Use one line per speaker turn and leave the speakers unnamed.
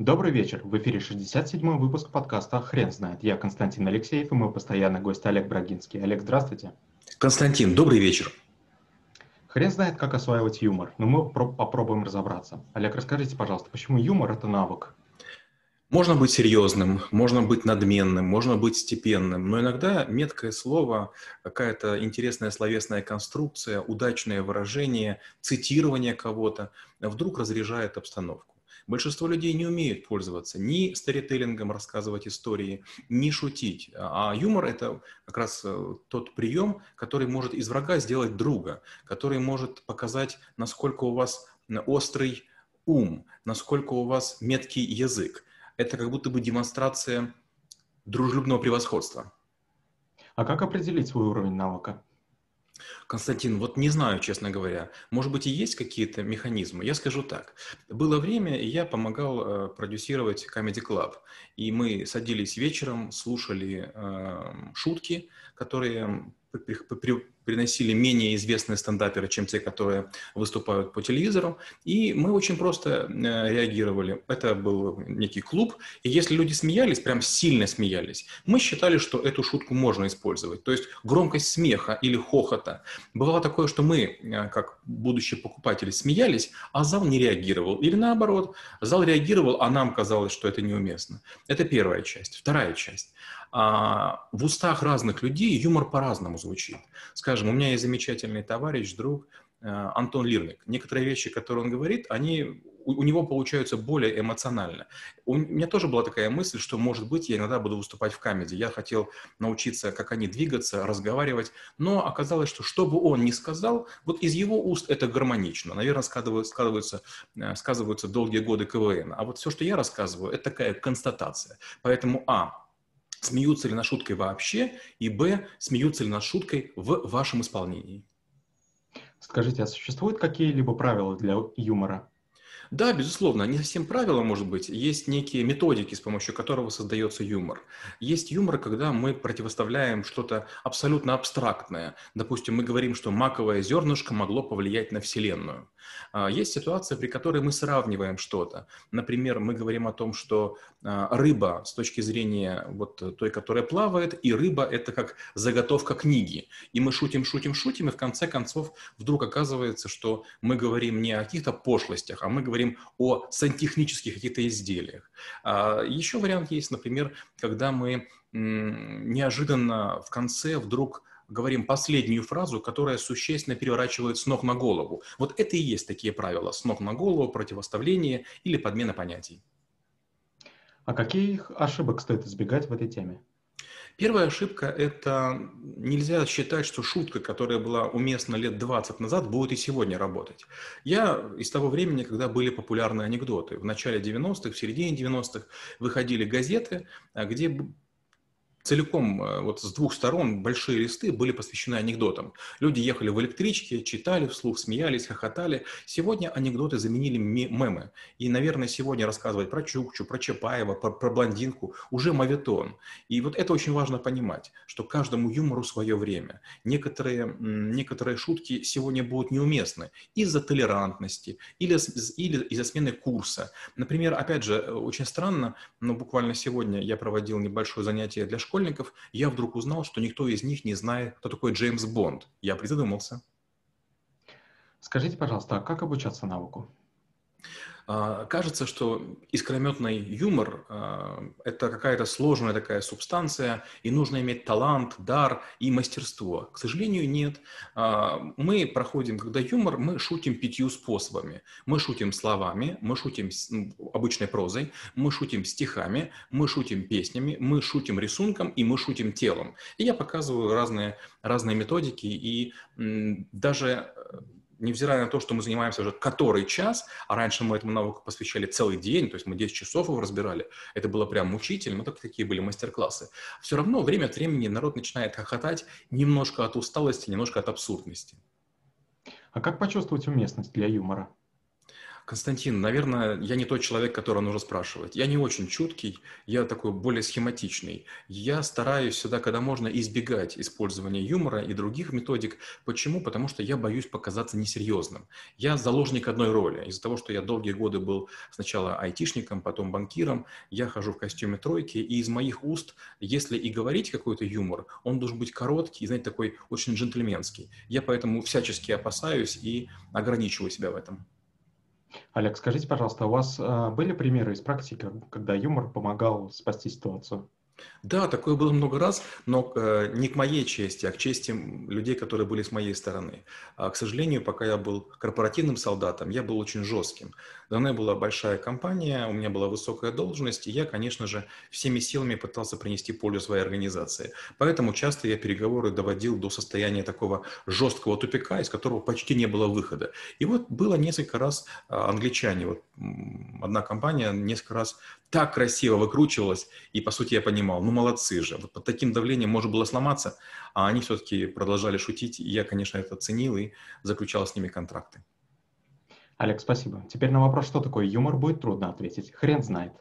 Добрый вечер. В эфире 67-й выпуск подкаста «Хрен знает». Я Константин Алексеев и мой постоянный гость Олег Брагинский. Олег, здравствуйте.
Константин, добрый вечер.
Хрен знает, как осваивать юмор, но мы попробуем разобраться. Олег, расскажите, пожалуйста, почему юмор – это навык?
Можно быть серьезным, можно быть надменным, можно быть степенным, но иногда меткое слово, какая-то интересная словесная конструкция, удачное выражение, цитирование кого-то вдруг разряжает обстановку. Большинство людей не умеют пользоваться ни сторителлингом, рассказывать истории, ни шутить. А юмор – это как раз э, тот прием, который может из врага сделать друга, который может показать, насколько у вас острый ум, насколько у вас меткий язык это как будто бы демонстрация дружелюбного превосходства.
А как определить свой уровень навыка?
Константин, вот не знаю, честно говоря. Может быть, и есть какие-то механизмы. Я скажу так. Было время, и я помогал э, продюсировать Comedy Club. И мы садились вечером, слушали э, шутки, которые приносили менее известные стендаперы, чем те, которые выступают по телевизору. И мы очень просто э, реагировали. Это был некий клуб, и если люди смеялись, прям сильно смеялись, мы считали, что эту шутку можно использовать. То есть громкость смеха или хохота. Бывало такое, что мы, э, как будущие покупатели, смеялись, а зал не реагировал. Или наоборот, зал реагировал, а нам казалось, что это неуместно. Это первая часть. Вторая часть. А, в устах разных людей юмор по-разному звучит. Скажем, у меня есть замечательный товарищ, друг э, Антон Лирник. Некоторые вещи, которые он говорит, они у, у него получаются более эмоционально. У меня тоже была такая мысль, что, может быть, я иногда буду выступать в камеди. Я хотел научиться, как они двигаться, разговаривать, но оказалось, что что бы он ни сказал, вот из его уст это гармонично. Наверное, складываются, складываются, э, сказываются долгие годы КВН. А вот все, что я рассказываю, это такая констатация. Поэтому, а, смеются ли над шуткой вообще, и б, смеются ли над шуткой в вашем исполнении.
Скажите, а существуют какие-либо правила для юмора?
Да, безусловно, не совсем правила, может быть. Есть некие методики, с помощью которого создается юмор. Есть юмор, когда мы противоставляем что-то абсолютно абстрактное. Допустим, мы говорим, что маковое зернышко могло повлиять на Вселенную. А, есть ситуация, при которой мы сравниваем что-то. Например, мы говорим о том, что а, рыба с точки зрения вот той, которая плавает, и рыба – это как заготовка книги. И мы шутим, шутим, шутим, и в конце концов вдруг оказывается, что мы говорим не о каких-то пошлостях, а мы говорим о сантехнических каких-то изделиях. А, еще вариант есть, например, когда мы неожиданно в конце вдруг говорим последнюю фразу, которая существенно переворачивает с ног на голову. Вот это и есть такие правила. С ног на голову, противоставление или подмена понятий.
А каких ошибок стоит избегать в этой теме?
Первая ошибка – это нельзя считать, что шутка, которая была уместна лет 20 назад, будет и сегодня работать. Я из того времени, когда были популярные анекдоты. В начале 90-х, в середине 90-х выходили газеты, где целиком э, вот с двух сторон большие листы были посвящены анекдотам. Люди ехали в электричке, читали вслух, смеялись, хохотали. Сегодня анекдоты заменили мемы. И, наверное, сегодня рассказывать про Чукчу, про Чапаева, про, про блондинку уже моветон. И вот это очень важно понимать, что каждому юмору свое время. Некоторые, некоторые шутки сегодня будут неуместны из-за толерантности или, или из-за смены курса. Например, опять же, э, очень странно, но буквально сегодня я проводил небольшое занятие для школы, школьников, я вдруг узнал, что никто из них не знает, кто такой Джеймс Бонд. Я призадумался.
Скажите, пожалуйста, а как обучаться навыку?
А, кажется, что искрометный юмор а, – это какая-то сложная такая субстанция, и нужно иметь талант, дар и мастерство. К сожалению, нет. А, мы проходим, когда юмор, мы шутим пятью способами. Мы шутим словами, мы шутим обычной прозой, мы шутим стихами, мы шутим песнями, мы шутим рисунком и мы шутим телом. И я показываю разные, разные методики, и даже невзирая на то, что мы занимаемся уже который час, а раньше мы этому навыку посвящали целый день, то есть мы 10 часов его разбирали, это было прям мучительно, но так такие были мастер-классы. Все равно время от времени народ начинает хохотать немножко от усталости, немножко от абсурдности.
А как почувствовать уместность для юмора?
Константин, наверное, я не тот человек, которого нужно спрашивать. Я не очень чуткий, я такой более схематичный. Я стараюсь всегда, когда можно, избегать использования юмора и других методик. Почему? Потому что я боюсь показаться несерьезным. Я заложник одной роли. Из-за того, что я долгие годы был сначала айтишником, потом банкиром, я хожу в костюме тройки, и из моих уст, если и говорить какой-то юмор, он должен быть короткий, знаете, такой очень джентльменский. Я поэтому всячески опасаюсь и ограничиваю себя в этом.
Олег, скажите, пожалуйста, у вас э, были примеры из практики, когда юмор помогал спасти ситуацию?
Да, такое было много раз, но э, не к моей чести, а к чести людей, которые были с моей стороны. А, к сожалению, пока я был корпоративным солдатом, я был очень жестким. У меня была большая компания, у меня была высокая должность, и я, конечно же, всеми силами пытался принести пользу своей организации. Поэтому часто я переговоры доводил до состояния такого жесткого тупика, из которого почти не было выхода. И вот было несколько раз а, англичане, вот одна компания несколько раз так красиво выкручивалась, и, по сути, я понимал, ну, молодцы же, вот под таким давлением можно было сломаться, а они все-таки продолжали шутить, и я, конечно, это ценил и заключал с ними контракты.
Олег, спасибо. Теперь на вопрос, что такое юмор, будет трудно ответить. Хрен знает.